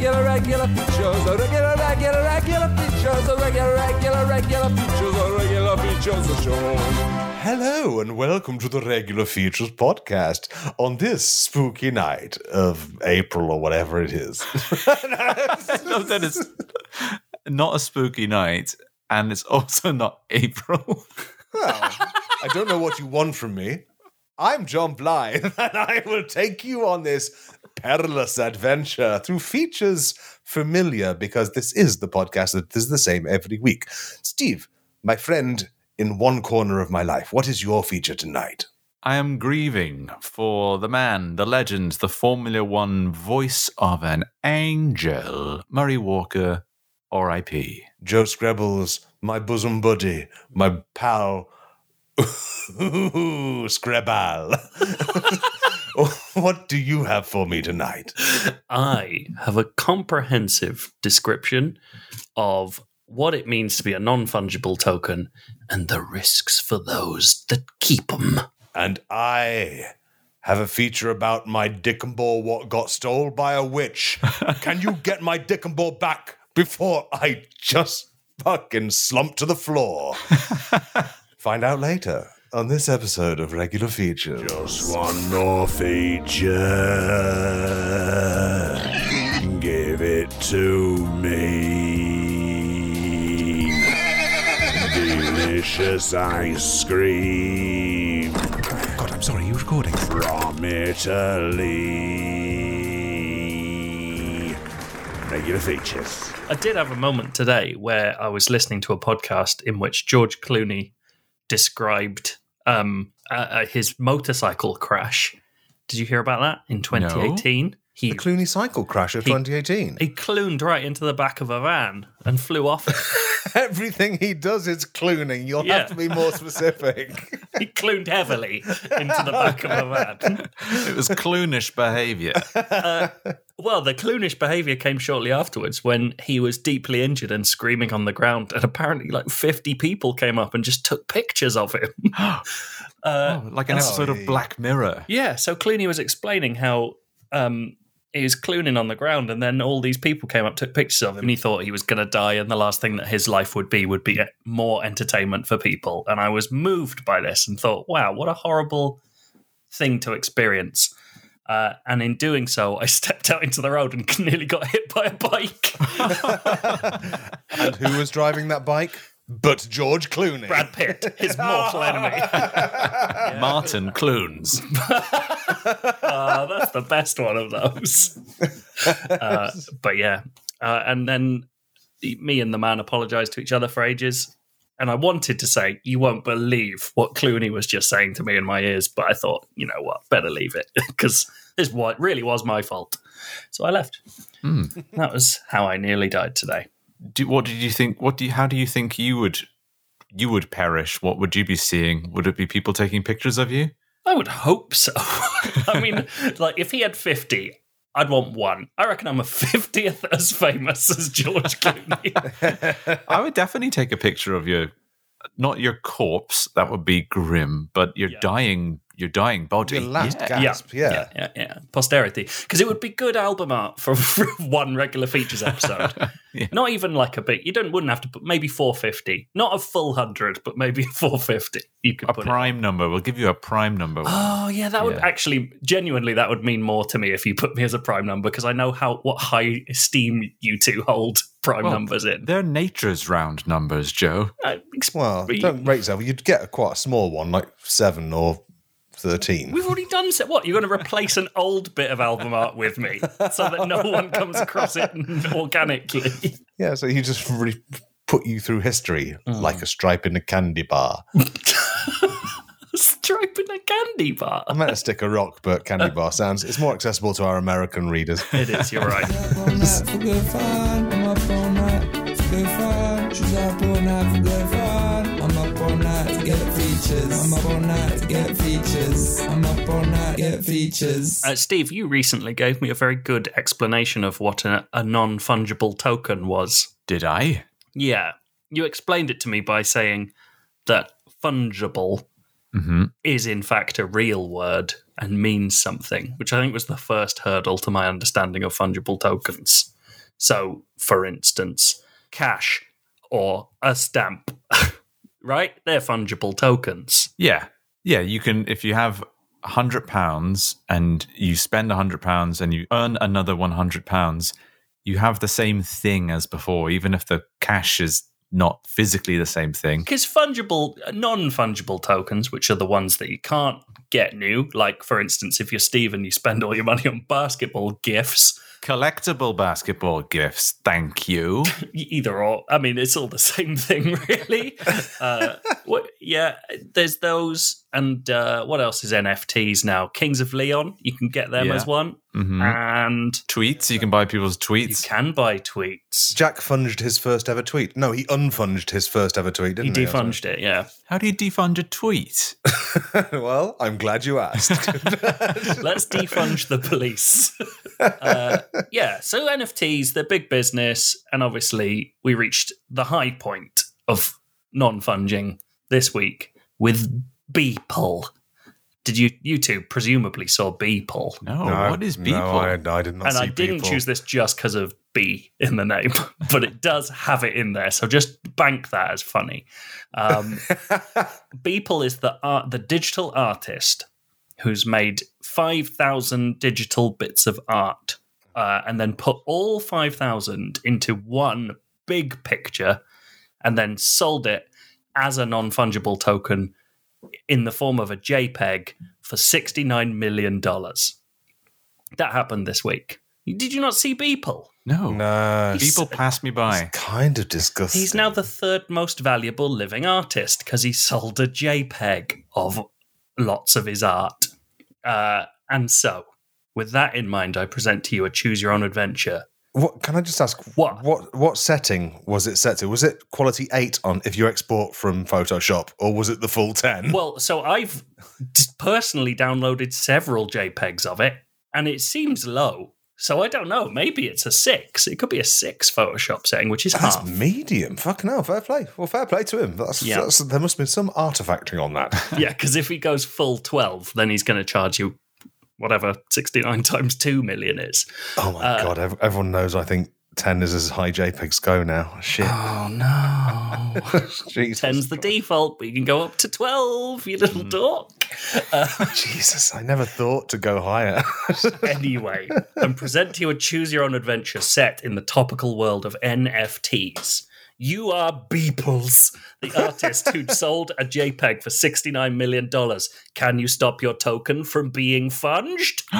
regular, regular features, a regular, regular, regular features, a regular, regular, regular features, a regular features of show. Hello and welcome to the Regular Features podcast on this spooky night of April or whatever it is. no, that is not a spooky night, and it's also not April. well, I don't know what you want from me. I'm John Blythe, and I will take you on this perilous adventure through features familiar because this is the podcast that is the same every week. Steve, my friend in one corner of my life, what is your feature tonight? I am grieving for the man, the legend, the Formula One voice of an angel, Murray Walker, R.I.P. Joe Screbbles, my bosom buddy, my pal, Scrabble. what do you have for me tonight? I have a comprehensive description of what it means to be a non fungible token and the risks for those that keep them. And I have a feature about my dick and ball what got stole by a witch. Can you get my dick and ball back before I just fucking slump to the floor? Find out later on this episode of Regular Features. Just one more feature. Give it to me. Delicious ice cream God, I'm sorry, you recording? from Italy. Regular features. I did have a moment today where I was listening to a podcast in which George Clooney described um, uh, uh, his motorcycle crash. Did you hear about that in 2018? He The Clooney cycle crash of He- 2018. he cluned right into the back of a van and flew off. Everything he does is clooning. You'll Yeah. have to be more specific. he cluned heavily into the back of a van. It was cloonish behavior. Well, the cloonish behaviour came shortly afterwards when he was deeply injured and screaming on the ground, and apparently, like fifty people came up and just took pictures of him. uh, Oh, like an episode of Black Mirror. yeah, so Clooney was explaining how um, he was clooning on the ground, and then all these people came up, took pictures of him, and he thought he was going to die, and the last thing that his life would be would be more entertainment for people. And I was moved by this and thought, wow, what a horrible thing to experience. Uh, and in doing so, I stepped out into the road and nearly got hit by a bike. and who was driving that bike? But George Clooney. Brad Pitt, his mortal enemy. Martin Clunes. Uh, that's the best one of those. Uh, but yeah, uh, and then me and the man apologized to each other for ages. And I wanted to say, you won't believe what Clooney was just saying to me in my ears, but I thought, you know what, better leave it because this what really was my fault. So I left. Hmm. That was how I nearly died today. Do, what did you think? What do you, how do you think you would you would perish? What would you be seeing? Would it be people taking pictures of you? I would hope so. I mean, like if he had 50, I'd want one. I reckon I'm a 50th as famous as George Clooney. I would definitely take a picture of your not your corpse, that would be grim, but your dying your dying body. Your last Yeah. gasp, yeah. yeah, yeah, yeah. Posterity. Because it would be good album art for, for one regular features episode. Not even like a bit. You don't wouldn't have to put maybe 450. Not a full 100, but maybe 450. You could A put it. prime number. We'll give you a prime number. Oh yeah, that would actually genuinely that would mean more to me if you put me as a prime number because I know how what high esteem you two hold prime Well, numbers in. They're nature's round numbers, Joe. Uh, ex- Well, but don't rate yourself. You'd get a quite a small one, like seven or thirteen. We've already done so. What you're going to replace an old bit of album art with me so that no one comes across it organically. Yeah, so you just really put you through history Mm. like a stripe in a candy bar. Stripe in a candy bar. I meant to stick a rock, but candy bar sounds it's more accessible to our American readers. It is. You're right. all night for good fun. I'm up all night for good fun. She's up all night features. I'm up all night to get features. I'm up all night to get features. Uh, Steve, you recently gave me a very good explanation of what a, a non fungible token was. Did I? Yeah. You explained it to me by saying that fungible Mm-hmm. is in fact a real word and means something, which I think was the first hurdle to my understanding of fungible tokens. So, for instance, cash or a stamp, right? They're fungible tokens. Yeah. Yeah. You can, if you have a hundred pounds and you spend a hundred pounds and you earn another one hundred pounds, you have the same thing as before, even if the cash is not physically the same thing. Because fungible, uh, non fungible tokens, which are the ones that you can't get new, like for instance, if you're Steve and you spend all your money on basketball gifts, Collectible basketball gifts. Thank you. either or. I mean, it's all the same thing, really. uh, what, yeah, there's those, and uh, what else is NFTs now? Kings of Leon, you can get them Yeah. as one, Mhm. and tweets. You can buy people's tweets. you can buy tweets. Jack funged his first ever tweet. No, he unfunged his first ever tweet, didn't he? He defunged it, yeah. How do you defund a tweet? well, I'm glad you asked. Let's defunge the police. uh, yeah, so NFTs, they're big business, and obviously we reached the high point of non-funging this week with Beeple. Did you you two presumably saw Beeple? No, No, what is people? No, I, I did not and see I didn't people. choose this just because of B in the name, but it does have it in there. So just bank that as funny. Um, Beeple is the art, the digital artist who's made five thousand digital bits of art, uh, and then put all five thousand into one big picture, and then sold it as a non fungible token in the form of a JPEG for sixty nine million dollars. That happened this week. Did you not see Beeple? No. No, People pass me by. kind of disgusting. He's now the third most valuable living artist because he sold a JPEG of lots of his art. Uh, and so, with that in mind, I present to you a choose your own adventure. What can I just ask? What? What what setting was it set to? Was it quality eight on if you export from Photoshop, or was it the full ten? Well, so I've personally downloaded several JPEGs of it, and it seems low. So I don't know. Maybe it's a six. It could be a six Photoshop setting, which is That's half. medium. Fucking hell, fair play. Well, fair play to him. That's, Yeah. that's there must be some artifacting on that. yeah, because if he goes full 12, then he's going to charge you whatever 69 times 2 million is. Oh my Uh, god, everyone knows. I think ten is as high JPEGs go now. Shit, Oh, no. Jesus, 10's the default, but you can go up to 12, you little dork. Uh, Jesus, I never thought to go higher. anyway, and present to you a choose your own adventure set in the topical world of NFTs. You are Beeples, the artist who'd sold a JPEG for $69 million. Can you stop your token from being funged?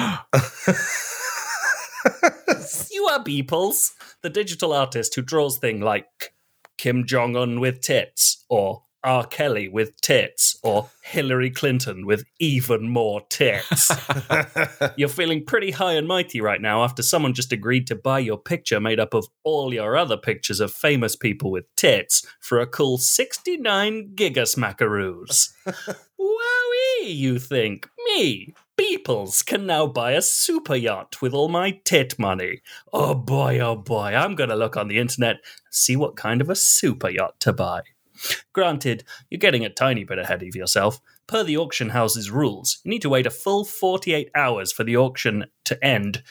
you are Beeples, the digital artist who draws things like Kim Jong un with tits, or R. Kelly with tits, or Hillary Clinton with even more tits. You're feeling pretty high and mighty right now after someone just agreed to buy your picture made up of all your other pictures of famous people with tits for a cool 69 gigasmackaroos. Wowee, you think? Me, Beeples, can now buy a super yacht with all my tit money. Oh boy, oh boy, I'm going to look on the internet and see what kind of a super yacht to buy. Granted, you're getting a tiny bit ahead of yourself. Per the auction house's rules, you need to wait a full 48 hours for the auction to end,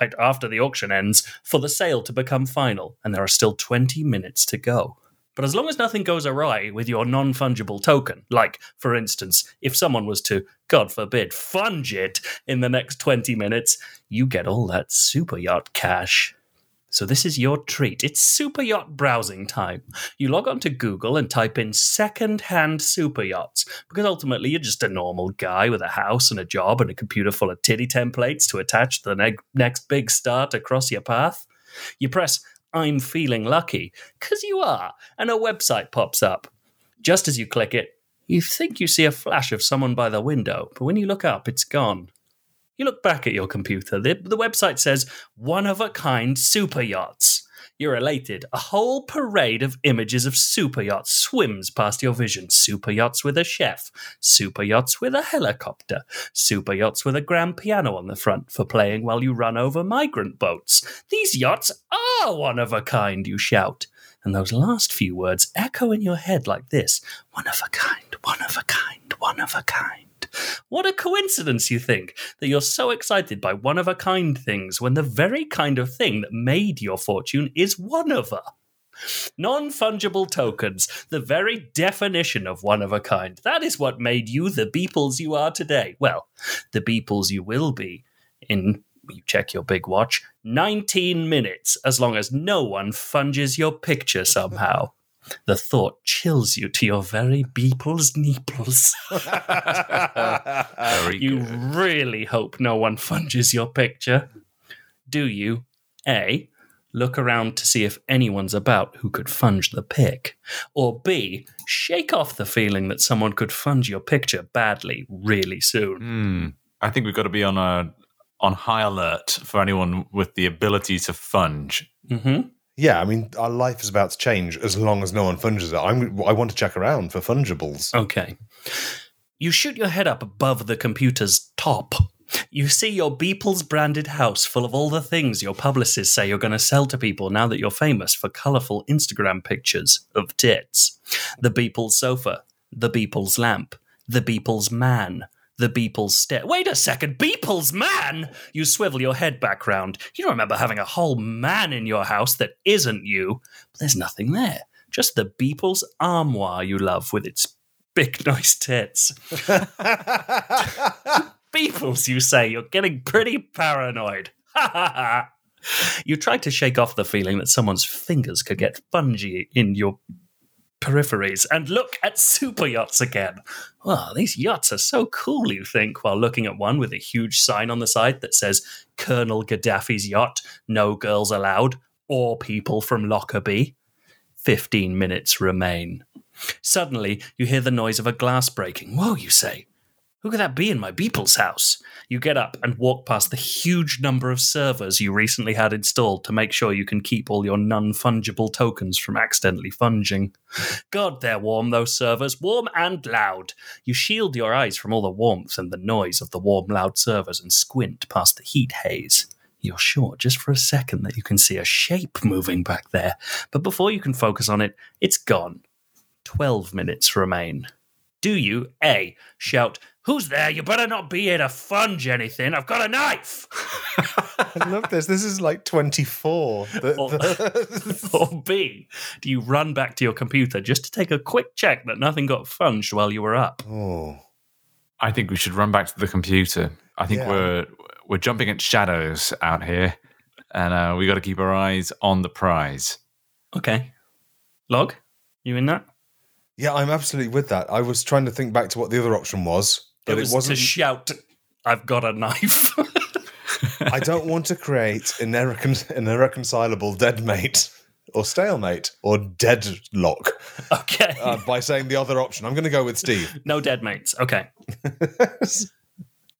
right after the auction ends, for the sale to become final, and there are still 20 minutes to go. But as long as nothing goes awry with your non fungible token, like, for instance, if someone was to, God forbid, funge it in the next 20 minutes, you get all that super yacht cash. So this is your treat. It's super yacht browsing time. You log on to Google and type in second-hand super yachts because ultimately you're just a normal guy with a house and a job and a computer full of titty templates to attach to the neg- next big star to cross your path. You press I'm feeling lucky because you are, and a website pops up. Just as you click it, you think you see a flash of someone by the window, but when you look up, it's gone. You look back at your computer. The, the website says one of a kind super yachts. You're elated. A whole parade of images of super yachts swims past your vision. Super yachts with a chef, super yachts with a helicopter, super yachts with a grand piano on the front for playing while you run over migrant boats. These yachts are one of a kind, you shout. And those last few words echo in your head like this one of a kind, one of a kind, one of a kind. What a coincidence, you think, that you're so excited by one of a kind things when the very kind of thing that made your fortune is one of a. Non fungible tokens, the very definition of one of a kind. That is what made you the Beeples you are today. Well, the Beeples you will be in, you check your big watch, 19 minutes, as long as no one funges your picture somehow. The thought chills you to your very Beeples neeples. Very You good. really hope no one funges your picture. Do you A. Look around to see if anyone's about who could funge the pic? Or B. Shake off the feeling that someone could funge your picture badly really soon? Hmm. I think we've got to be on a on high alert for anyone with the ability to funge. hmm Yeah, I mean, our life is about to change as long as no one funges it. I'm, I want to check around for fungibles. Okay. You shoot your head up above the computer's top. You see your Beeples branded house full of all the things your publicists say you're going to sell to people now that you're famous for colourful Instagram pictures of tits. The Beeples sofa, the Beeples lamp, the Beeples man, the Beeples stair. Wait a second, Beeples man! You swivel your head back round. You don't remember having a whole man in your house that isn't you. But there's nothing there. Just the Beeples armoire you love with its big nice tits. Beeples, you say, you're getting pretty paranoid. Ha ha ha. You try to shake off the feeling that someone's fingers could get fungy in your peripheries and look at super yachts again. These yachts are so cool, you think, while looking at one with a huge sign on the side that says Colonel Gaddafi's yacht, no girls allowed, or people from Lockerbie. Fifteen minutes remain. Suddenly, you hear the noise of a glass breaking. Whoa, you say. Who could that be in my Beeple's house? You get up and walk past the huge number of servers you recently had installed to make sure you can keep all your non fungible tokens from accidentally funging. God, they're warm, those servers, warm and loud. You shield your eyes from all the warmth and the noise of the warm, loud servers and squint past the heat haze. You're sure just for a second that you can see a shape moving back there, but before you can focus on it, it's gone. 12 minutes remain. Do you, A, shout, Who's there? You better not be here to funge anything. I've got a knife. I love this. This is like 24. The- Or, the- or B, do you run back to your computer just to take a quick check that nothing got funged while you were up? oh. I think we should run back to the computer. I think Yeah. we're we're jumping at shadows out here, and uh, we got to keep our eyes on the prize. Okay. Log, you in that? Yeah, I'm absolutely with that. I was trying to think back to what the other option was, but it it, was wasn't. to shout, I've got a knife. I don't want to create an, irrecon- an irreconcilable dead mate or stalemate or deadlock okay. uh, by saying the other option. I'm going to go with Steve. No dead mates. Okay.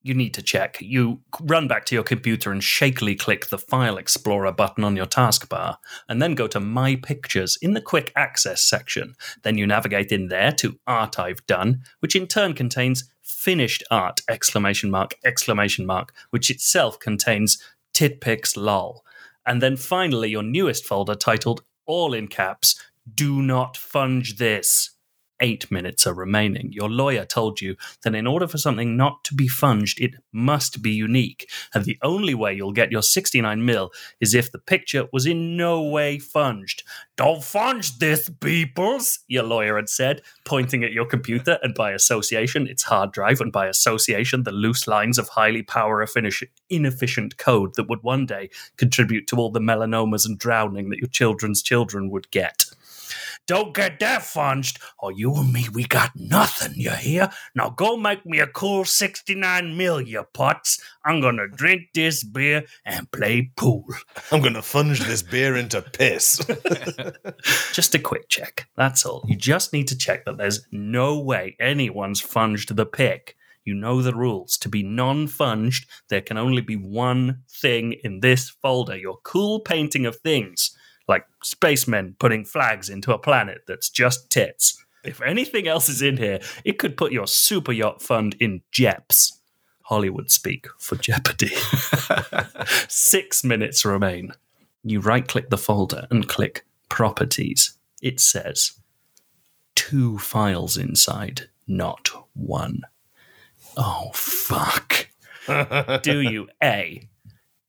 you need to check. You run back to your computer and shakily click the File Explorer button on your taskbar, and then go to My Pictures in the Quick Access section. Then you navigate in there to Art I've Done, which in turn contains Finished Art! Exclamation mark! Exclamation mark! Which itself contains Titpics lol. And then finally, your newest folder titled All in Caps Do Not Funge This eight minutes are remaining. Your lawyer told you that in order for something not to be funged, it must be unique. And the only way you'll get your 69 mil is if the picture was in no way funged. Don't funge this, peoples, your lawyer had said, pointing at your computer and by association its hard drive, and by association the loose lines of highly power effici- inefficient code that would one day contribute to all the melanomas and drowning that your children's children would get. Don't get that funged, or you and me, we got nothing, you hear? Now go make me a cool 69 mil, you putz. I'm gonna drink this beer and play pool. I'm to funge this beer into piss. Just a quick check, that's all. You just need to check that there's no way anyone's funged the pick. You know the rules. To be non funged, there can only be one thing in this folder your cool painting of things, like spacemen putting flags into a planet that's just tits. If anything else is in here, it could put your super yacht fund in JEPs. Hollywood speak for Jeopardy. Six minutes remain. You right click the folder and click Properties. It says two files inside, not one. Oh, fuck. Do you A,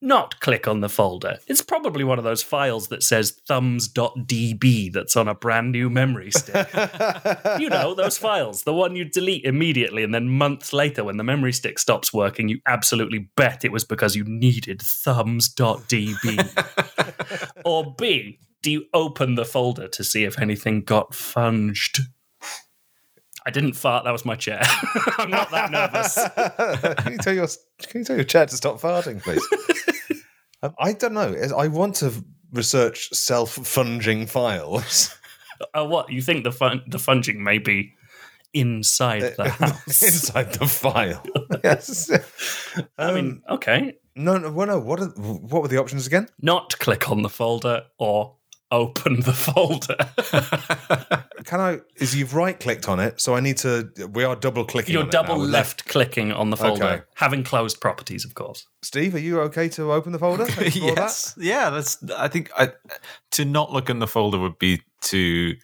not click on the folder? It's probably one of those files that says thumbs.db that's on a brand new memory stick. you know, those files, the one you delete immediately, and then months later, when the memory stick stops working, you absolutely bet it was because you needed thumbs.db. or B, do you open the folder to see if anything got funged? I didn't fart. That was my chair. I'm not that nervous. can you tell your Can you tell your chat to stop farting, please? Um, I don't know. I want to research self-funging files Uh, what you think the fun the funging may be inside the house? inside the file. yes. I mean, okay, No, no, well, no. What are, what were the options again? not click on the folder or open the folder. Can I? Is you've right clicked on it, so I need to. We are double clicking. You're on it now. double left clicking on the folder, Okay. having closed properties, of course. Steve, are you okay to open the folder? Explore yes, yeah. That's. I think I, to not look in the folder would be to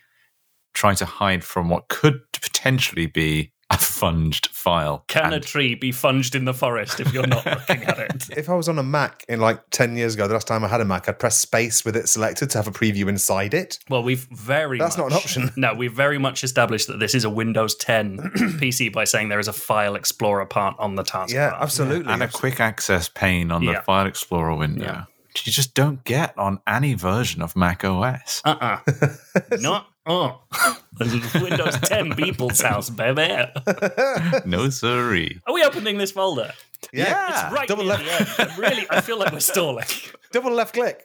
try to hide from what could potentially be a funged file. Can a tree be funged in the forest if you're not looking at it? If I was on a Mac in like ten years ago, the last time I had a Mac, I'd press space with it selected to have a preview inside it. Well, we've very That's not an option. No, we've very much established that this is a Windows 10 PC by saying there is a File Explorer part on the taskbar. Yeah, absolutely. and a quick access pane on Yeah. the File Explorer window. Yeah. which You just don't get on any version of Mac OS. Uh-uh. Not oh. Windows 10 people's house, baby. no sorry. Are we opening this folder? yeah, It's right double near left, the end. Really, I feel like we're stalling. double left click.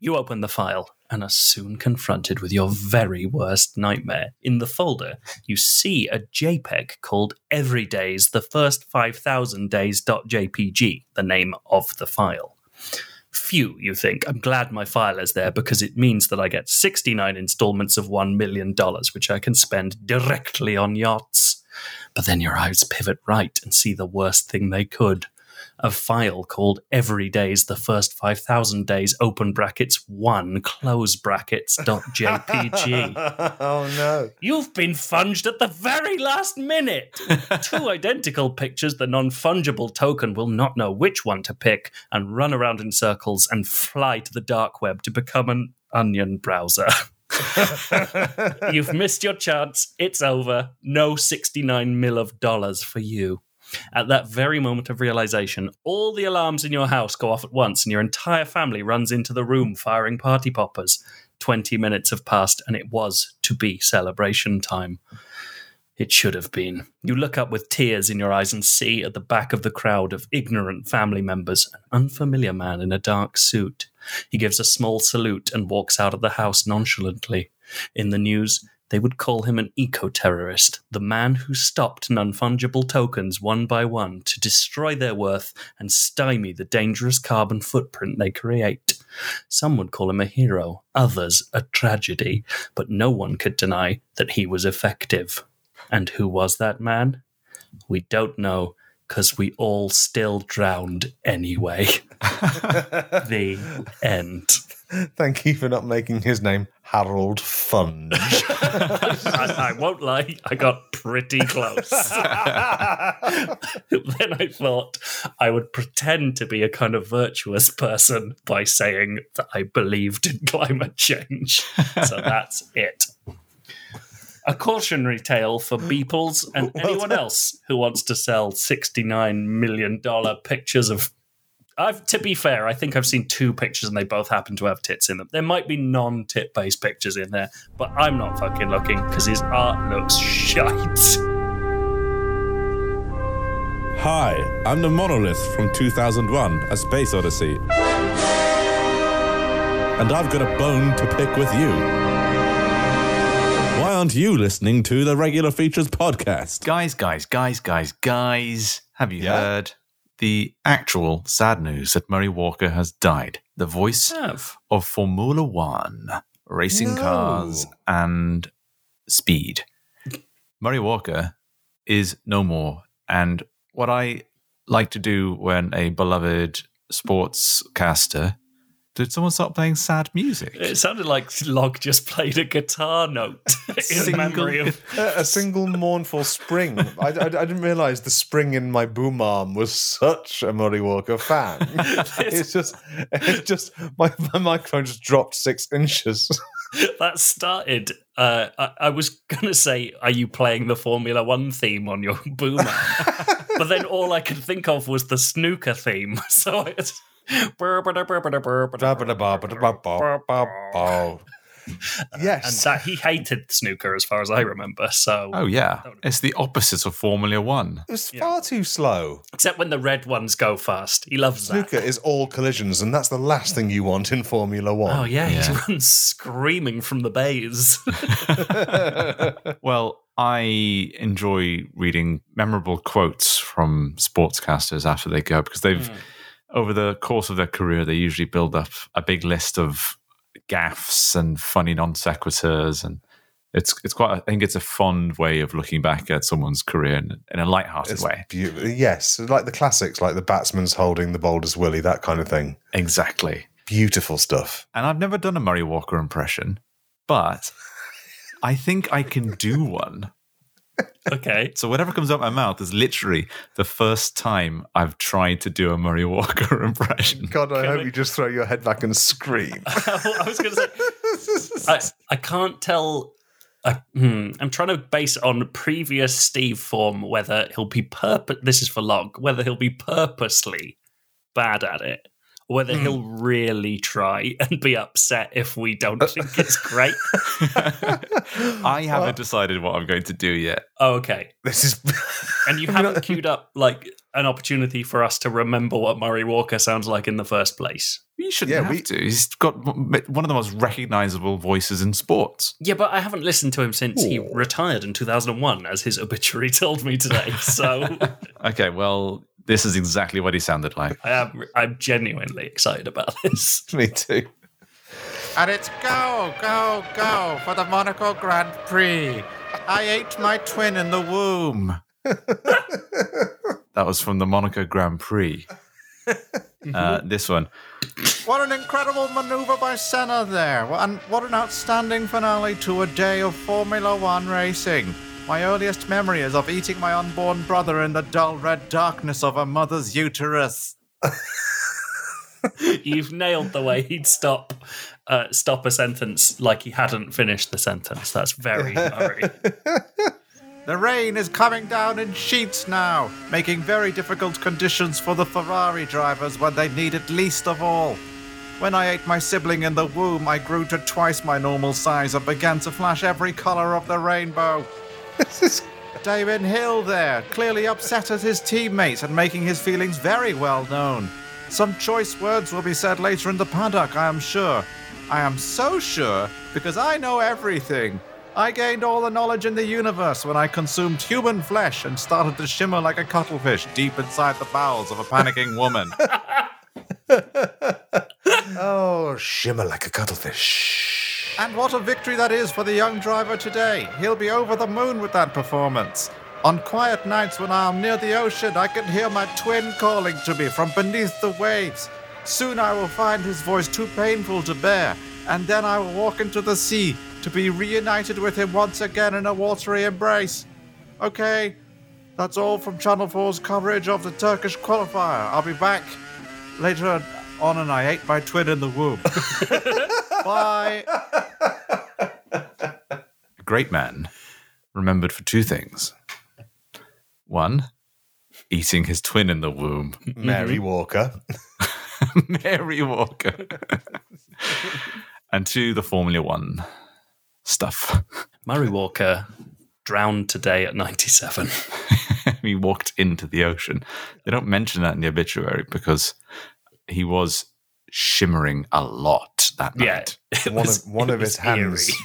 You open the file and are soon confronted with your very worst nightmare. In the folder, you see a JPEG called Everydays the first 5000 days.jpg, the name of the file. Phew, you think. I'm glad my file is there because it means that I get 69 installments of $1 million, which I can spend directly on yachts. But then your eyes pivot right and see the worst thing they could a file called Every Days the First 5000 Days, open brackets, 1, close brackets, dot JPG. oh no. You've been funged at the very last minute. Two identical pictures, the non fungible token will not know which one to pick and run around in circles and fly to the dark web to become an onion browser. You've missed your chance. It's over. No 69 mil of dollars for you. At that very moment of realization, all the alarms in your house go off at once and your entire family runs into the room firing party poppers. 20 minutes have passed and it was to be celebration time. It should have been. You look up with tears in your eyes and see at the back of the crowd of ignorant family members an unfamiliar man in a dark suit. He gives a small salute and walks out of the house nonchalantly. In the news, they would call him an eco terrorist, the man who stopped non fungible tokens one by one to destroy their worth and stymie the dangerous carbon footprint they create. Some would call him a hero, others a tragedy, but no one could deny that he was effective. And who was that man? We don't know, because we all still drowned anyway. the end. Thank you for not making his name Harold Funge. I, I won't lie, I got pretty close. then I thought I would pretend to be a kind of virtuous person by saying that I believed in climate change. So that's it. A cautionary tale for Beeples and anyone else who wants to sell $69 million pictures of. I've, to be fair, I think I've seen two pictures and they both happen to have tits in them. There might be non tit based pictures in there, but I'm not fucking looking because his art looks shite. Hi, I'm the monolith from 2001 A Space Odyssey. And I've got a bone to pick with you. Why aren't you listening to the Regular Features podcast? Guys, guys, guys, guys, guys. Have you Yeah? heard the actual sad news that Murray Walker has died? The voice Have. of Formula One, racing No. cars, and speed. Murray Walker is no more. And what I like to do when a beloved sportscaster Did someone start playing sad music? It sounded like Log just played a guitar note in Single memory of. a, a single mournful spring. I, I, I didn't realize the spring in my boom arm was such a Murray Walker fan. it's just, it's just my, my microphone just dropped six inches. That started. Uh, I, I was gonna say, "Are you playing the Formula One theme on your boomer?" but then all I could think of was the snooker theme. So it's. yes. And that he hated snooker, as far as I remember. So, Oh yeah, it's the opposite of Formula One. It's was far too slow. except when the red ones go fast, he loves that. Snooker is all collisions, and that's the last thing you want in Formula One. Oh yeah, Yeah. he runs screaming from the bays. Well, I enjoy reading memorable quotes from sportscasters after they go because they've, hmm. over the course of their career, they usually build up a big list of gaffs and funny non sequiturs, and it's it's quite. I think it's a fond way of looking back at someone's career in, in a light-hearted It's way. beau- yes, like the classics, like the batsman's holding the bowler's willy, that kind of thing. Exactly. Beautiful stuff. And I've never done a Murray Walker impression, but I think I can do one. Okay. So whatever comes out my mouth is literally the first time I've tried to do a Murray Walker impression. God, I Can hope we- you just throw your head back and scream. I was going to say, I, I can't tell. I, hmm, I'm trying to base it on previous Steve form whether he'll be purpose. This is for log. Whether he'll be purposely bad at it, or whether Hmm. he'll really try and be upset if we don't think it's great. I haven't decided what I'm going to do yet. Oh, okay. this is. And you haven't queued up like an opportunity for us to remember what Murray Walker sounds like in the first place. You shouldn't Yeah, have we- to. He's got one of the most recognizable voices in sports. Yeah, but I haven't listened to him since he retired in 2001, as his obituary told me today. So Okay, well, this is exactly what he sounded like. I am I'm genuinely excited about this. Me too. And it's go, go, go for the Monaco Grand Prix. I ate my twin in the womb. That was from the Monaco Grand Prix. Uh, this one. What an incredible maneuver by Senna there. And what an outstanding finale to a day of Formula One racing. My earliest memory is of eating my unborn brother in the dull red darkness of a mother's uterus. You've nailed the way he'd stop uh, stop a sentence like he hadn't finished the sentence. That's very Murray. The rain is coming down in sheets now, making very difficult conditions for the Ferrari drivers when they need it least of all. When I ate my sibling in the womb, I grew to twice my normal size and began to flash every colour of the rainbow. Damon Hill there, clearly upset at his teammates and making his feelings very well known. Some choice words will be said later in the paddock, I am sure. I am so sure because I know everything. I gained all the knowledge in the universe when I consumed human flesh and started to shimmer like a cuttlefish deep inside the bowels of a panicking woman. Oh, shimmer like a cuttlefish. And what a victory that is for the young driver today. He'll be over the moon with that performance. On quiet nights when I am near the ocean, I can hear my twin calling to me from beneath the waves. Soon I will find his voice too painful to bear, and then I will walk into the sea to be reunited with him once again in a watery embrace. Okay, that's all from Channel 4's coverage of the Turkish qualifier. I'll be back later on, and I ate my twin in the womb. Bye. A great man, remembered for two things. One, eating his twin in the womb. Mary mm-hmm. Walker. Mary Walker. and two, the Formula One stuff. Murray Walker drowned today at 97. he walked into the ocean. They don't mention that in the obituary because he was shimmering a lot that Yeah, night. it One was- of one it of was his hands eerie.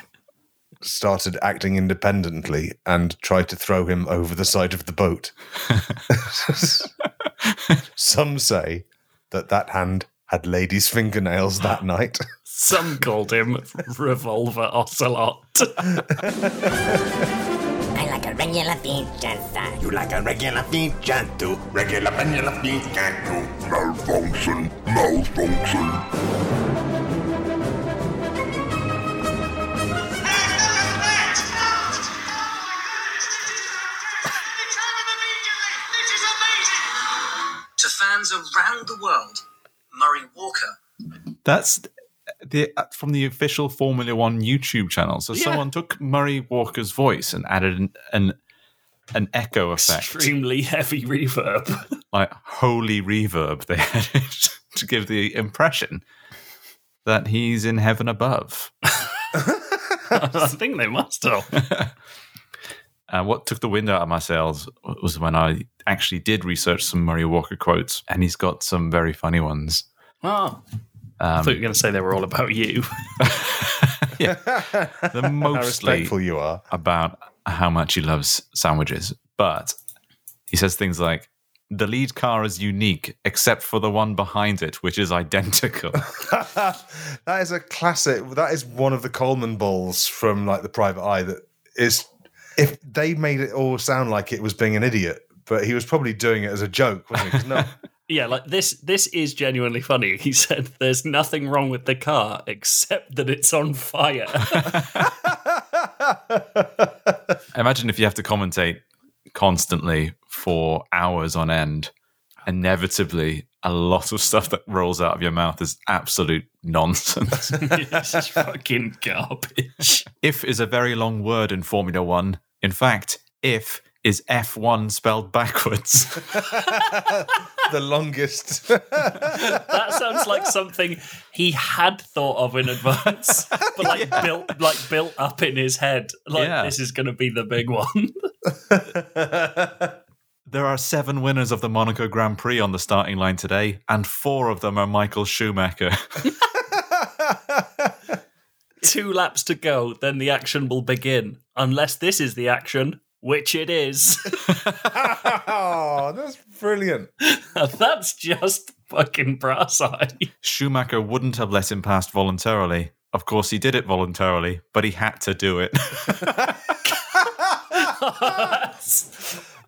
started acting independently and tried to throw him over the side of the boat. Some say that that hand had ladies' fingernails that night. Some called him Revolver Ocelot. like a regular feature, uh, You like a regular feature too. Regular, regular feature too. Malfunction, malfunction. to fans around the world, Murray Walker. That's the from the official Formula One YouTube channel. So Yeah. someone took Murray Walker's voice and added an an, an echo effect, Extremely heavy reverb. like holy reverb. They added to give the impression that he's in heaven above. I think they must have. Uh, what took the wind out of my sails was when I actually did research some Murray Walker quotes, and he's got some very funny ones. Oh. I thought you were um, going to say they were all about you. They're How mostly respectful you are. about how much he loves sandwiches, but he says things like, "The lead car is unique, except for the one behind it, which is identical." that is a classic. That is one of the Colemanballs from like the Private Eye. That is, if they made it all sound like it was being an idiot, but he was probably doing it as a joke, wasn't he? no, Yeah, like this this is genuinely funny. He said there's nothing wrong with the car except that it's on fire. Imagine if you have to commentate constantly for hours on end. Inevitably, a lot of stuff that rolls out of your mouth is absolute nonsense. this is fucking garbage. if is a very long word in Formula One. In fact, if is F1 spelled backwards. the longest. That sounds like something he had thought of in advance, but like built like built up in his head. Like Yeah. this is gonna be the big one. There are seven winners of the Monaco Grand Prix on the starting line today, and four of them are Michael Schumacher. Two laps to go, then the action will begin. Unless this is the action, which it is. oh, that's brilliant. That's just fucking brass eye. Schumacher wouldn't have let him pass voluntarily. Of course, he did it voluntarily, but he had to do it.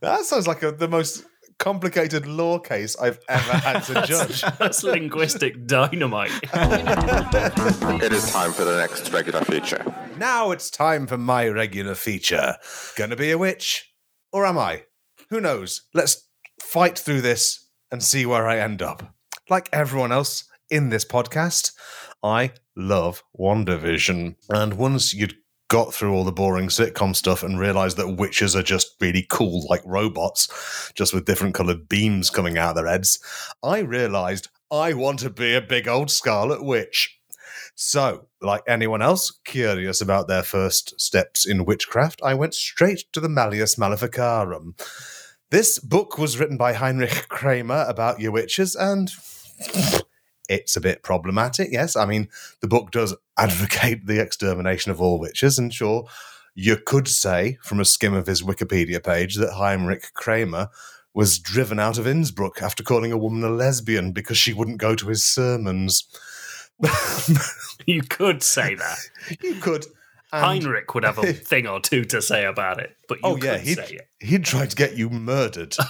That sounds like a, the most complicated law case I've ever had to judge. That's linguistic dynamite. It is time for the next regular feature. Now it's time for my regular feature. Gonna be a witch? Or am I? Who knows? Let's fight through this and see where I end up. Like everyone else in this podcast, I love WandaVision. And once you'd got through all the boring sitcom stuff and realized that witches are just really cool, like robots, just with different colored beams coming out of their heads, I realized I want to be a big old Scarlet Witch. So, like anyone else curious about their first steps in witchcraft, I went straight to the Malleus Maleficarum. This book was written by Heinrich Kramer about your witches, and it's a bit problematic, yes. I mean, the book does advocate the extermination of all witches, and sure, you could say from a skim of his Wikipedia page that Heinrich Kramer was driven out of Innsbruck after calling a woman a lesbian because she wouldn't go to his sermons. you could say that. You could. And- Heinrich would have a thing or two to say about it, but you oh yeah, he'd, say he'd try to get you murdered.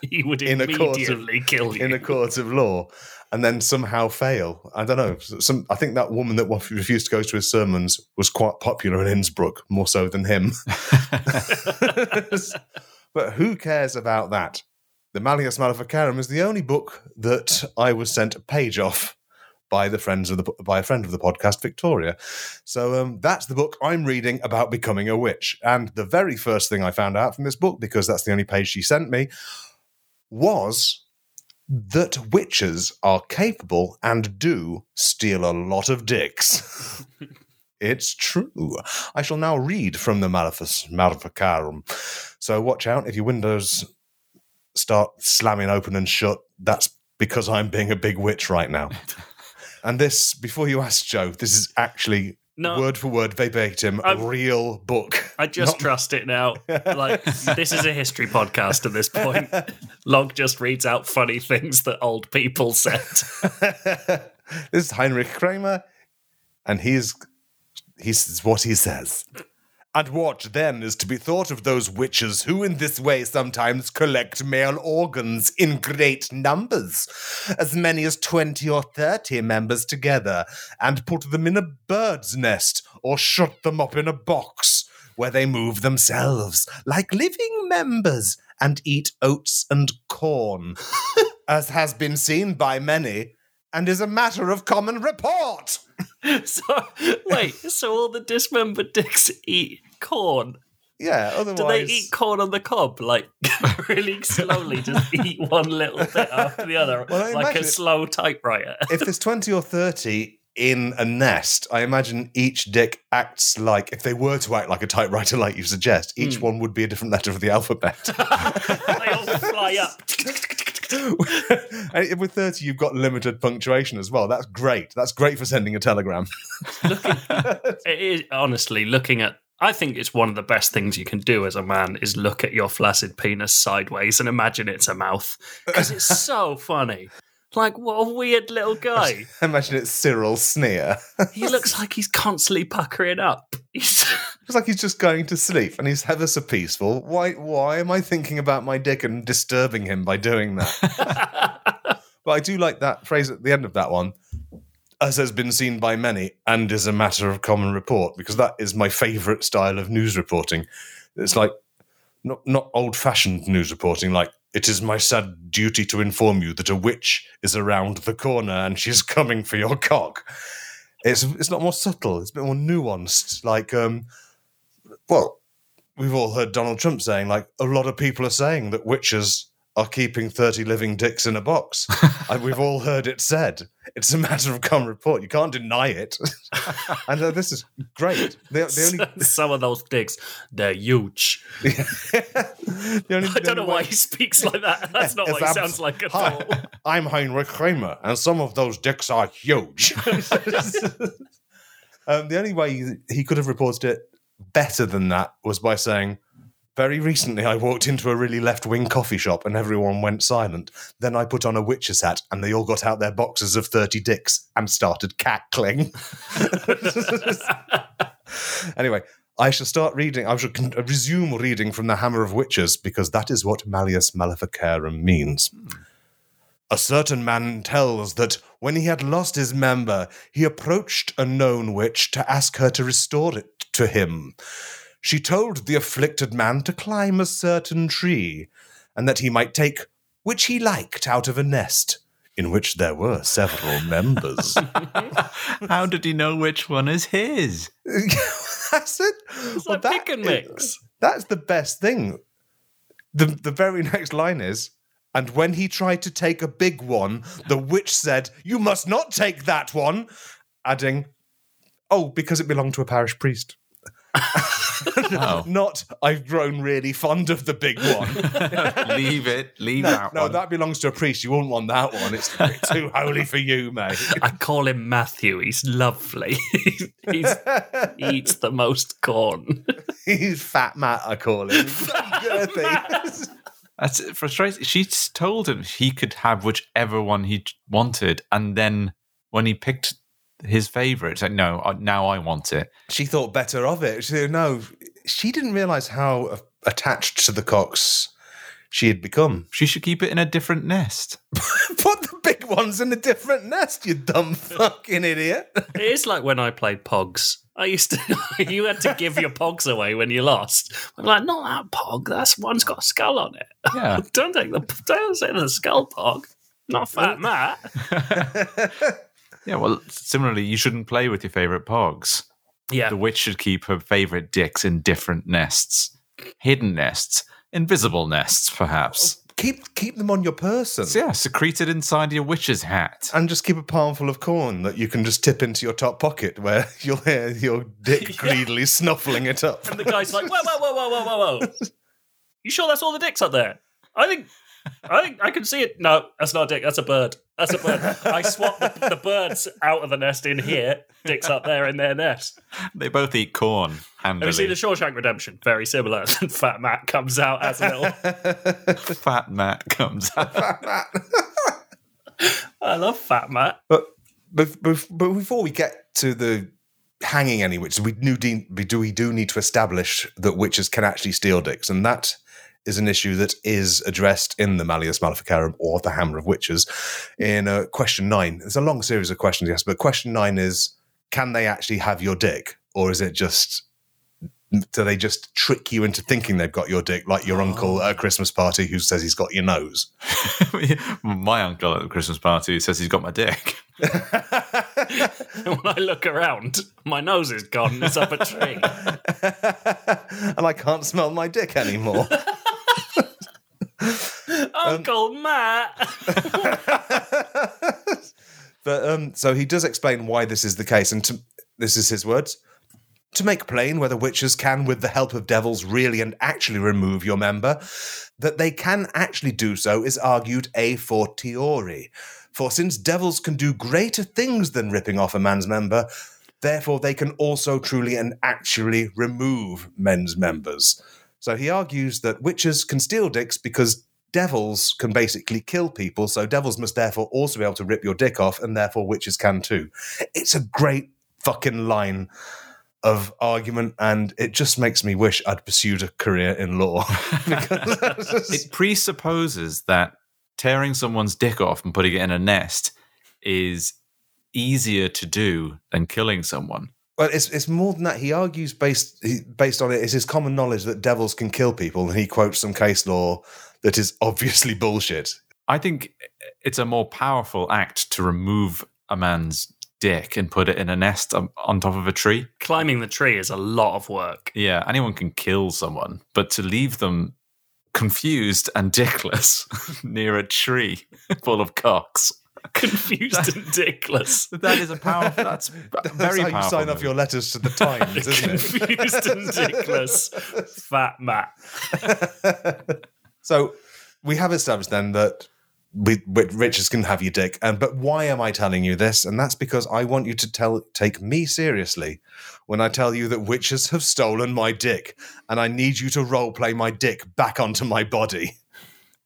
He would in a court immediately of, kill you. in a court of law, and then somehow fail. I don't know. Some I think that woman that refused to go to his sermons was quite popular in Innsbruck, more so than him. but who cares about that? The Malleus Maleficarum is the only book that I was sent a page off by the friends of the by a friend of the podcast, Victoria. So um, that's the book I'm reading about becoming a witch. And the very first thing I found out from this book, because that's the only page she sent me, was that witches are capable and do steal a lot of dicks. it's true. I shall now read from the Maleficarum. So watch out if your windows start slamming open and shut. That's because I'm being a big witch right now. and this, before you ask, Joe, this is actually No. word for word, verbatim, I'm- real book. I just Not- trust it now. Like this is a history podcast at this point. Log just reads out funny things that old people said. this is Heinrich Kramer, and he's he's what he says. And what then is to be thought of those witches who in this way sometimes collect male organs in great numbers, as many as twenty or thirty members together, and put them in a bird's nest or shut them up in a box where they move themselves like living members and eat oats and corn, as has been seen by many and is a matter of common report. So wait, so all the dismembered dicks eat corn? Yeah, otherwise. Do they eat corn on the cob, like really slowly, just eat one little bit after the other, Well, like a slow typewriter? if there's 20 or 30 in a nest, I imagine each dick acts like, if they were to act like a typewriter, like you suggest, each Hmm. one would be a different letter of the alphabet. they all fly up. With 30, you've got limited punctuation as well. That's great. That's great for sending a telegram. It is honestly looking at. I think it's one of the best things you can do as a man is look at your flaccid penis sideways and imagine it's a mouth because it's so funny. Like what a weird little guy. I imagine it's Cyril Sneer. He looks like he's constantly puckering up. He's It's like he's just going to sleep and he's ever so peaceful. Why why am I thinking about my dick and disturbing him by doing that? but I do like that phrase at the end of that one. As has been seen by many and is a matter of common report, because that is my favourite style of news reporting. It's like not not old fashioned news reporting, like it is my sad duty to inform you that a witch is around the corner and she's coming for your cock. It's it's not more subtle, it's a bit more nuanced. Like um well, we've all heard Donald Trump saying, like, a lot of people are saying that witches are keeping 30 living dicks in a box. and we've all heard it said. It's a matter of common report. You can't deny it. and uh, this is great. The, the only, some of those dicks. They're huge. the only, I don't know why he speaks like that. That's not what he It's sounds like at Hi, all. I'm Heinrich Kramer, and some of those dicks are huge. um, the only way he could have reported it better than that was by saying, Very recently, I walked into a really left wing coffee shop and everyone went silent. Then I put on a witch's hat and they all got out their boxes of 30 dicks and started cackling. anyway, I shall start reading. I shall resume reading from the Hammer of Witches because that is what Malleus Maleficarum means. A certain man tells that when he had lost his member, he approached a known witch to ask her to restore it to him. She told the afflicted man to climb a certain tree, and that he might take which he liked out of a nest, in which there were several members. How did he know which one is his? That's it. It's like pick and mix. That's the best thing. The the very next line is, and when he tried to take a big one, the witch said, "You must not take that one," adding, "Oh, because it belonged to a parish priest." Oh. Not, I've grown really fond of the big one. leave it. Leave no, that no, one. that belongs to a priest. You wouldn't want that one. It's too holy for you, mate. I call him Matthew. He's lovely. He's, he eats the most corn. He's fat Matt, I call him. Girthy. That's frustrating. She told him he could have whichever one he wanted, and then when he picked his favorite, it's like, no, now I want it. she thought better of it. She, said, no, she didn't realize how attached to the cocks she had become. She should keep it in a different nest. Put the big ones in a different nest, you dumb fucking idiot. It is like when I played Pogs. I used to, you had to give your Pogs away when you lost. I'm like, not that Pog. That's one's got a skull on it. Yeah. don't take the, don't say the skull Pog. Not fat Matt. Yeah, well, similarly, you shouldn't play with your favorite pogs. Yeah. The witch should keep her favorite dicks in different nests, hidden nests, invisible nests, perhaps. Keep keep them on your person. So, yeah, secreted inside your witch's hat. And just keep a palmful of corn that you can just tip into your top pocket where you'll hear your dick greedily snuffling it up. And the guy's like, whoa, whoa, whoa, whoa, whoa, whoa, whoa. You sure that's all the dicks up there? I think, I think I can see it. No, that's not a dick. That's a bird. That's a bird. I swapped the, the birds out of the nest in here. Dicks up there in their nest. They both eat corn Have you seen the Shawshank Redemption? Very similar. Fat Matt comes out as a little. Fat Matt comes out. Fat Matt. I love Fat Matt. But, but but but before we get to the hanging any witches, do we do we do need to establish that witches can actually steal dicks, and that is an issue that is addressed in the Malleus Maleficarum or the Hammer of Witches in uh, question nine. It's a long series of questions, yes, but question nine is: Can they actually have your dick, or is it just Do they just trick you into thinking they've got your dick, like your uncle at a Christmas party who says he's got your nose? My uncle at the Christmas party says he's got my dick. when I look around, my nose is gone. It's up a tree. and I can't smell my dick anymore. Uncle Matt. But um, so he does explain why this is the case, and to, this is his words. To make plain whether witches can, with the help of devils, really and actually remove your member, that they can actually do so is argued a fortiori. For since devils can do greater things than ripping off a man's member, therefore they can also truly and actually remove men's members. So he argues that witches can steal dicks because devils can basically kill people, so devils must therefore also be able to rip your dick off, and therefore witches can too. It's a great fucking line of argument, and it just makes me wish I'd pursued a career in law. Because- It presupposes that tearing someone's dick off and putting it in a nest is easier to do than killing someone. Well, it's it's more than that. He argues based he, based on it is his common knowledge that devils can kill people, and he quotes some case law that is obviously bullshit. I think it's a more powerful act to remove a man's dick and put it in a nest on on top of a tree. Climbing the tree is a lot of work. Yeah, anyone can kill someone, but to leave them confused and dickless near a tree full of cocks. Confused and dickless. That is a powerful. That's very That's how you powerful. sign off your letters to the Times, isn't it? Confused and dickless. Fat Matt. So we have established then that we, riches can have your dick, and but why am I telling you this? And that's because I want you to tell take me seriously when I tell you that witches have stolen my dick, and I need you to role play my dick back onto my body.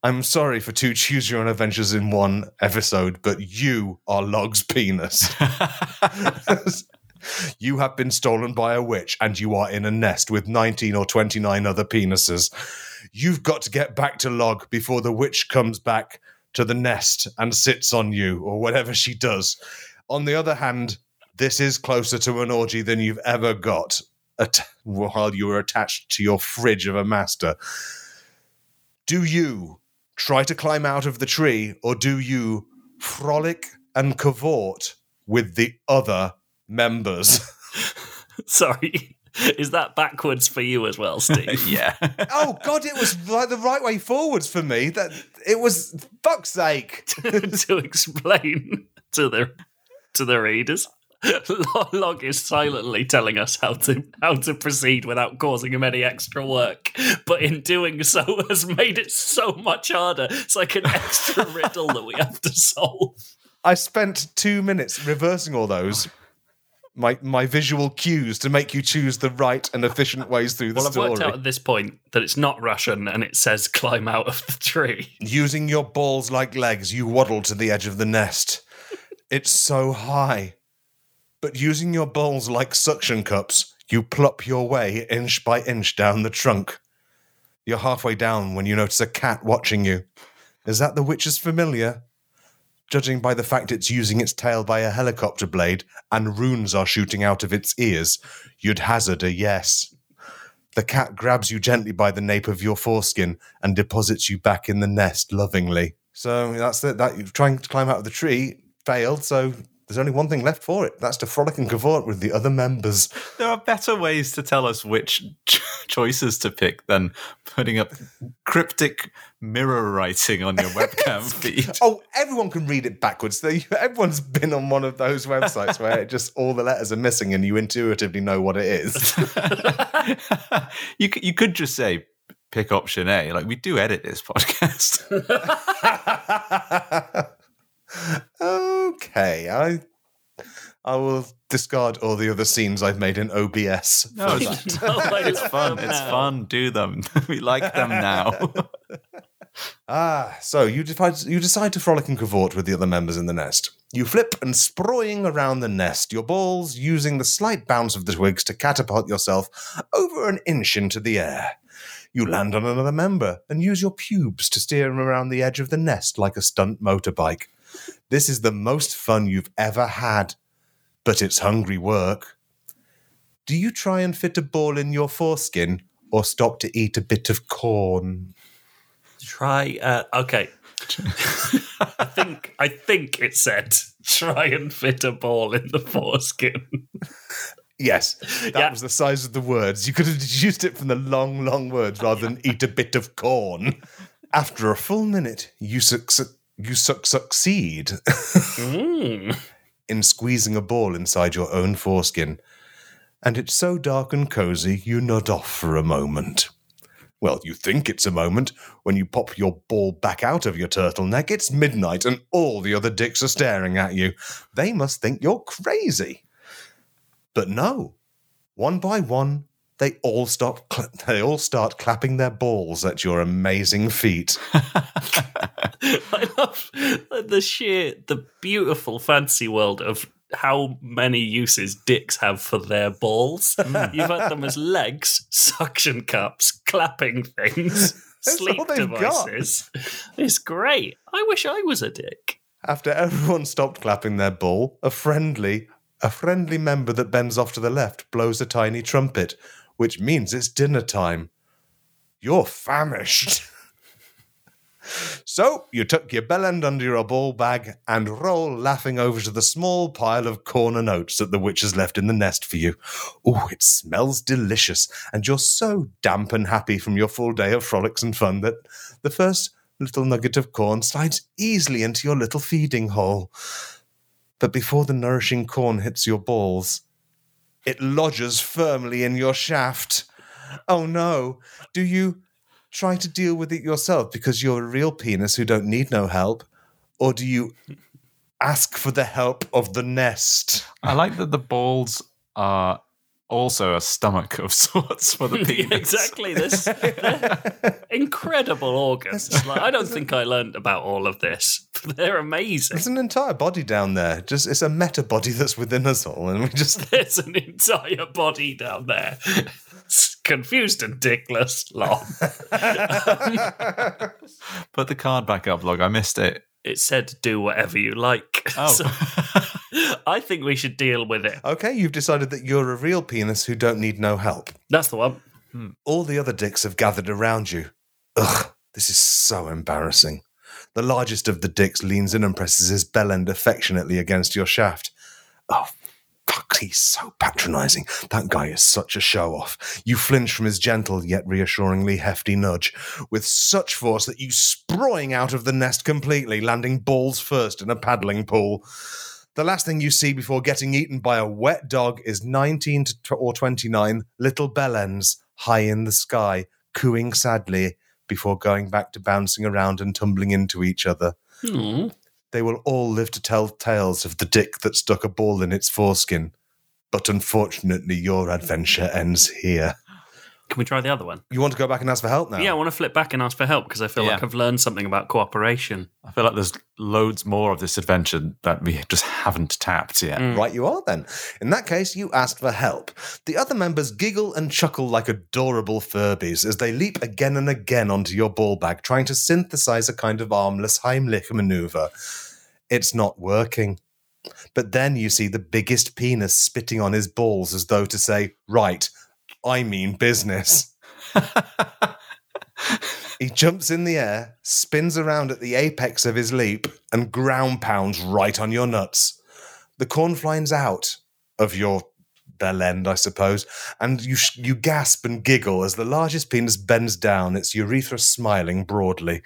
I'm sorry for two choose your own adventures in one episode, but you are Log's penis. you have been stolen by a witch and you are in a nest with 19 or 29 other penises. You've got to get back to Log before the witch comes back to the nest and sits on you or whatever she does. On the other hand, this is closer to an orgy than you've ever got at- while you were attached to your fridge of a master. Do you try to climb out of the tree or do you frolic and cavort with the other members? Sorry. Is that backwards for you as well, Steve? yeah. oh god, it was like the right way forwards for me. That it was fuck's sake. to explain to the to the readers. Log is silently telling us how to how to proceed without causing him any extra work, but in doing so has made it so much harder. It's like an extra riddle that we have to solve. I spent two minutes reversing all those. My my visual cues to make you choose the right and efficient ways through the Well, I've worked out at this point that it's not Russian and it says climb out of the tree. Using your balls like legs, you waddle to the edge of the nest. It's so high. But using your balls like suction cups, you plop your way inch by inch down the trunk. You're halfway down when you notice a cat watching you. Is that the witch's familiar? Judging by the fact it's using its tail by a helicopter blade and runes are shooting out of its ears, you'd hazard a yes. The cat grabs you gently by the nape of your foreskin and deposits you back in the nest lovingly. So that's it. That you're trying to climb out of the tree failed. So there's only one thing left for it. That's to frolic and cavort with the other members. There are better ways to tell us which ch- choices to pick than putting up cryptic mirror writing on your webcam feed. Oh, everyone can read it backwards. Everyone's been on one of those websites where it just all the letters are missing and you intuitively know what it is. you you could just say pick option A. Like we do edit this podcast. Oh, okay, I I will discard all the other scenes I've made in OBS. No, it's, it's fun. It's fun. Do them. we like them now. Ah, so you decide you decide to frolic and cavort with the other members in the nest. You flip and sproying around the nest, your balls using the slight bounce of the twigs to catapult yourself over an inch into the air. You land on another member and use your pubes to steer him around the edge of the nest like a stunt motorbike. This is the most fun you've ever had, but it's hungry work. Do you try and fit a ball in your foreskin or stop to eat a bit of corn? Try. Uh, okay. I think I think it said try and fit a ball in the foreskin. Yes, that Yeah. was the size of the words. You could have deduced it from the long, long words rather than eat a bit of corn. After a full minute, you suc- you suc- succeed Mm. in squeezing a ball inside your own foreskin. And it's so dark and cozy, you nod off for a moment. Well, you think it's a moment. When you pop your ball back out of your turtleneck, it's midnight and all the other dicks are staring at you. They must think you're crazy. But no. One by one, they all stop cl- they all start clapping their balls at your amazing feet. I love the sheer, the beautiful fancy world of how many uses dicks have for their balls. Mm. You've had them as legs, suction cups, clapping things, That's sleep they've got. devices. It's great. I wish I was a dick. After everyone stopped clapping their ball, a friendly, a friendly member that bends off to the left blows a tiny trumpet, which means it's dinner time. You're famished. so you tuck your bell end under your ball bag and roll laughing over to the small pile of corn and oats that the witch has left in the nest for you. Oh, it smells delicious, and you're so damp and happy from your full day of frolics and fun that the first little nugget of corn slides easily into your little feeding hole. But before the nourishing corn hits your balls, it lodges firmly in your shaft. Oh no! Do you try to deal with it yourself because you're a real penis who don't need no help? Or do you ask for the help of the nest? I like that the balls are also a stomach of sorts for the Yeah, penis. exactly. This incredible organs. Like, I don't think I learned about all of this. They're amazing. There's an entire body down there. Just it's a meta body that's within us all, and we just There's an entire body down there. It's confused and dickless. Lol. Put the card back up, log. I missed it. It said do whatever you like. Oh. So, I think we should deal with it. okay. You've decided that you're a real penis who don't need no help. That's the one. Hmm. All the other dicks have gathered around you. Ugh, this is so embarrassing. The largest of the dicks leans in and presses his bell end affectionately against your shaft. Oh, fuck, he's so patronizing. That guy is such a show off. You flinch from his gentle yet reassuringly hefty nudge with such force that you sprawling out of the nest completely, landing balls first in a paddling pool. The last thing you see before getting eaten by a wet dog is 19 to or 29 little bellends high in the sky, cooing sadly before going back to bouncing around and tumbling into each other. Hmm. They will all live to tell tales of the dick that stuck a ball in its foreskin. But unfortunately, your adventure ends here. Can we try the other one? You want to go back and ask for help now? Yeah, I want to flip back and ask for help because I feel Yeah. like I've learned something about cooperation. I feel like there's loads more of this adventure that we just haven't tapped yet. Mm. Right, you are then. In that case, you asked for help. The other members giggle and chuckle like adorable Furbies as they leap again and again onto your ball bag, trying to synthesize a kind of armless Heimlich maneuver. It's not working. But then you see the biggest penis spitting on his balls as though to say, Right, I mean business. he jumps in the air, spins around at the apex of his leap, and ground pounds right on your nuts. The corn flies out of your bell end, I suppose, and you sh- you gasp and giggle as the largest penis bends down, its urethra smiling broadly.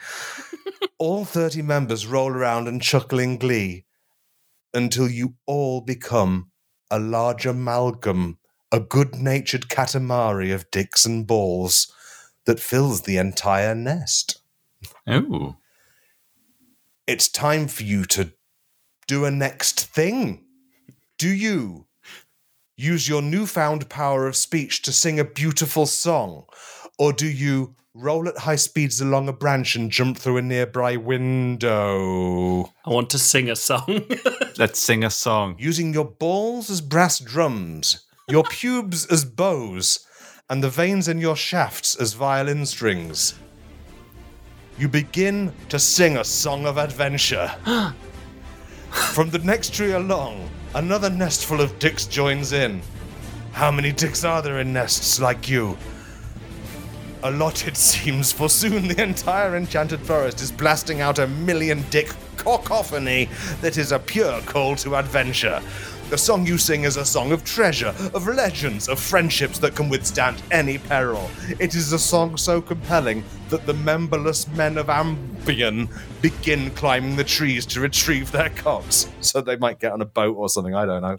all 30 members roll around and chuckle in glee until you all become a large amalgam, a good natured katamari of dicks and balls that fills the entire nest. Oh. It's time for you to do a next thing. Do you use your newfound power of speech to sing a beautiful song? Or do you roll at high speeds along a branch and jump through a nearby window? I want to sing a song. Let's sing a song. Using your balls as brass drums, your pubes as bows, and the veins in your shafts as violin strings. You begin to sing a song of adventure. From the next tree along, another nestful of dicks joins in. How many dicks are there in nests like you? A lot, it seems, for soon the entire enchanted forest is blasting out a million dick cacophony that is a pure call to adventure. The song you sing is a song of treasure, of legends, of friendships that can withstand any peril. It is a song so compelling that the memberless men of Ambion begin climbing the trees to retrieve their cocks, so they might get on a boat or something. I don't know.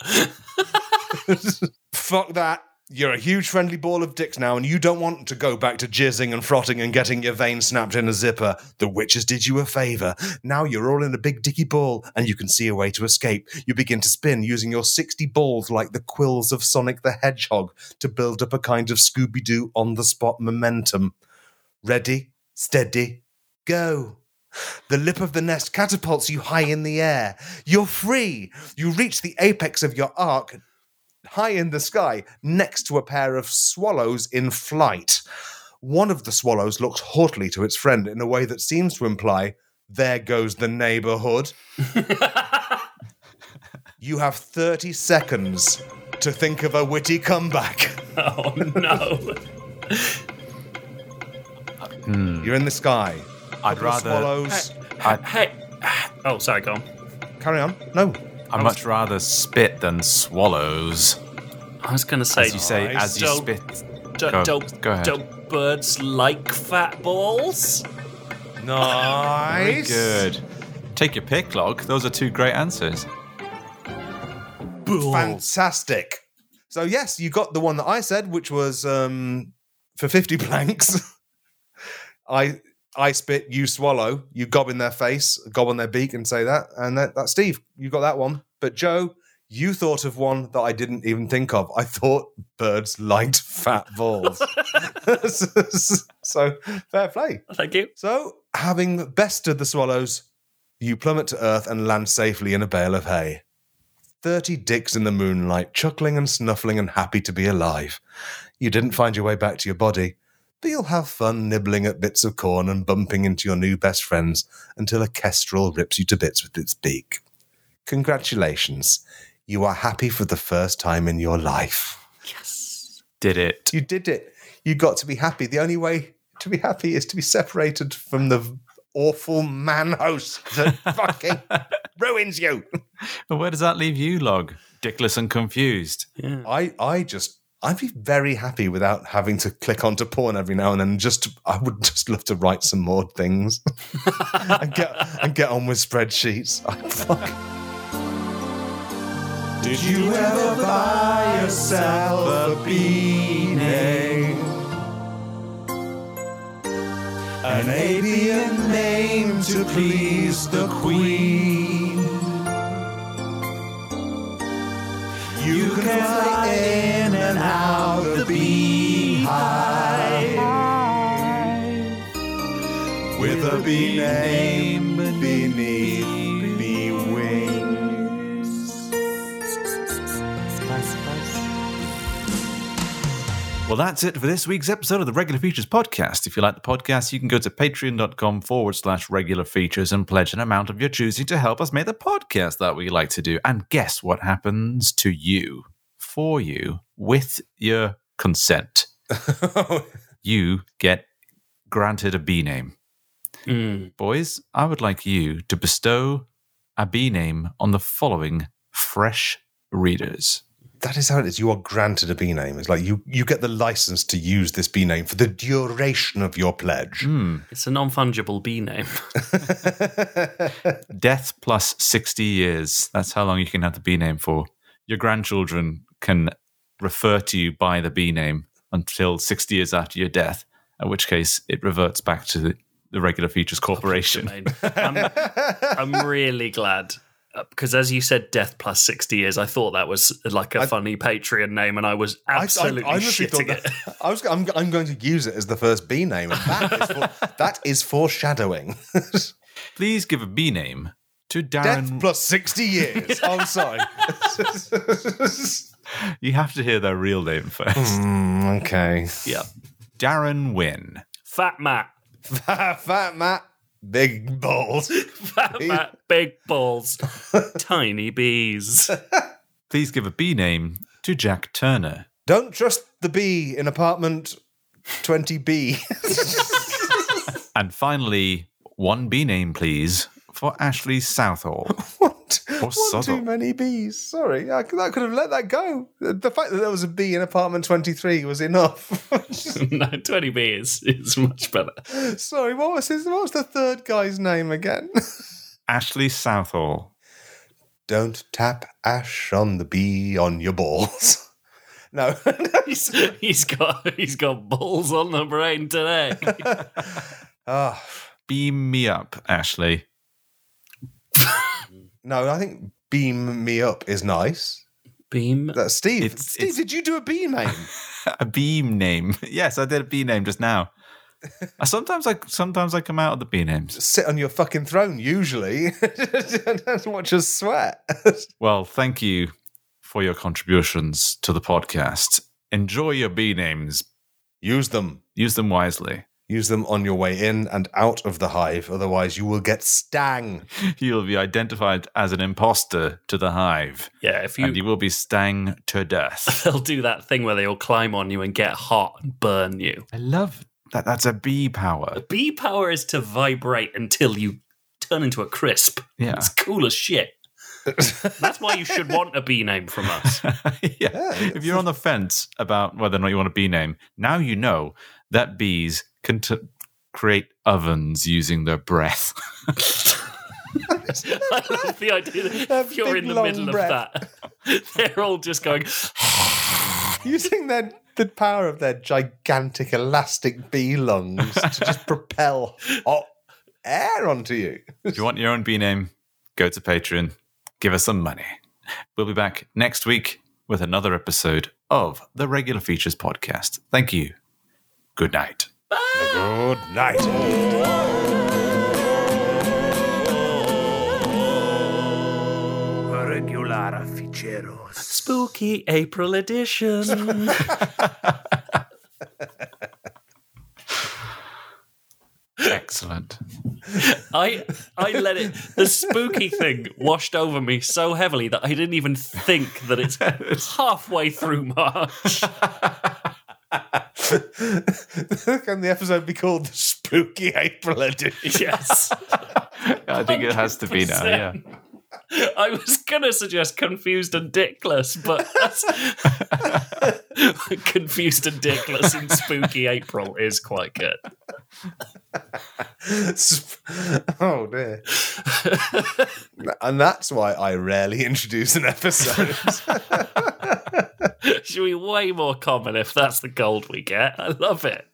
Fuck that. You're a huge friendly ball of dicks now, and you don't want to go back to jizzing and frotting and getting your veins snapped in a zipper. The witches did you a favor. Now you're all in a big dicky ball, and you can see a way to escape. You begin to spin using your 60 balls like the quills of Sonic the Hedgehog to build up a kind of Scooby Doo on the spot momentum. Ready, steady, go. The lip of the nest catapults you high in the air. You're free. You reach the apex of your arc high in the sky next to a pair of swallows in flight. One of the swallows looks haughtily to its friend in a way that seems to imply, There goes the neighborhood. you have 30 seconds to think of a witty comeback. Oh no. Hmm. You're in the sky. I'd Couple rather. swallows. I'd, Hey. Oh, sorry, go on. Carry on. No. I'd much rather spit than swallows. I was going to say, As you say, Nice. as you Don't- spit. do, Go- don't, go ahead. don't birds like fat balls? Nice. Very Good. Take your pick, Log. Those are two great answers. Fantastic. So yes, you got the one that I said, which was um, for fifty planks. I I spit, you swallow, you gob in their face, gob on their beak, and say that, and that, that's Steve. You got that one, but Joe, you thought of one that I didn't even think of. I thought birds liked fat balls. so fair play. Thank you. So, having bested the swallows, you plummet to earth and land safely in a bale of hay. Thirty dicks in the moonlight, chuckling and snuffling and happy to be alive. You didn't find your way back to your body, but you'll have fun nibbling at bits of corn and bumping into your new best friends until a kestrel rips you to bits with its beak. Congratulations. You are happy for the first time in your life. Yes. Did it. You did it. You got to be happy. The only way to be happy is to be separated from the awful man host that fucking ruins you. But where does that leave you, Log? Dickless and confused. I, I just, I'd be very happy without having to click onto porn every now and then. Just, I would just love to write some more things and get and get on with spreadsheets. Fuck. Did you ever buy yourself a beanie? An Apian name to please the Queen. You can with a bee name beneath bee wings. Well, that's it for this week's episode of the Regular Features podcast. If you like the podcast, you can go to patreon.com forward slash regular features and pledge an amount of your choosing to help us make the podcast that we like to do. And guess what happens to you, for you, with your consent? you get granted a B name. Mm. Boys, I would like you to bestow a B name on the following fresh readers. That is how it is. You are granted a bee name. It's like you, you get the license to use this bee name for the duration of your pledge. It's a non fungible bee name. Death plus 60 years. That's how long you can have the B name for. Your grandchildren can refer to you by the B name until 60 years after your death, at which case it reverts back to the, the regular features corporation. I'm, I'm really glad. uh, Because as you said, death plus 60 years, I thought that was like a funny Patreon name, and I was I- I- absolutely I honestly shitting thought it. that- I was, I'm, I'm going to use it as the first B name, and that is, for, that is foreshadowing. Please give a B name to Darren. Death Darren. plus 60 years. Oh, I'm sorry. you have to hear their real name first. Mm, okay. Yeah. Darren Wynn. Fat Matt. Fat Matt, big balls. Fat Matt, big balls, tiny bees. Please give a bee name to Jack Turner. Don't trust the bee in apartment 20B. And finally, one bee name, please, for Ashley Southall. Or One too many bees. Sorry, I, could- I could have let that go. The fact that there was a bee in apartment 23 was enough. no, 20B is, is much better. Sorry, what was his? What was the third guy's name again? Ashley Southall. Don't tap ash on the bee on your balls. no, He's, he's got he's got balls on the brain today. Ah, Beam me up, Ashley. No. I think beam me up is nice. Beam. That's Steve. It's- Steve, it's- did you do a beam name? A beam name. Yes, I did a beam name just now. I sometimes I sometimes I come out of the B names. Sit on your fucking throne, usually. watch us sweat. Well, thank you for your contributions to the podcast. Enjoy your B names. Use them. Use them wisely. Use them on your way in and out of the hive. Otherwise, you will get stang. You'll be identified as an imposter to the hive, Yeah, if you, and you will be stung to death. they'll do that thing where they'll climb on you and get hot and burn you. I love that. That's a bee power. Bee power is to vibrate until you turn into a crisp. Yeah. It's cool as shit. That's why you should want a bee name from us. yeah. If you're on the fence about whether or not you want a bee name, now you know that bees can t- create ovens using their breath. I love the idea that That if you're big, in the middle breath. of that, they're all just going, Using their the power of their gigantic elastic bee lungs to just propel hot air onto you. if you want your own bee name, go to Patreon, give us some money. We'll be back next week with another episode of the Regular Features Podcast. Thank you. Good night. Good night. Regular ficheros. spooky April edition. Excellent. I I let it the spooky thing washed over me so heavily that I didn't even think that it's halfway through March. Can the episode be called the Spooky April Edition? Yes. I think it has to be now. Yeah. I was gonna suggest confused and dickless, but that's confused and dickless in spooky April is quite good. Oh dear. and that's why I rarely introduce an episode. Should be way more common if that's the gold we get. I love it.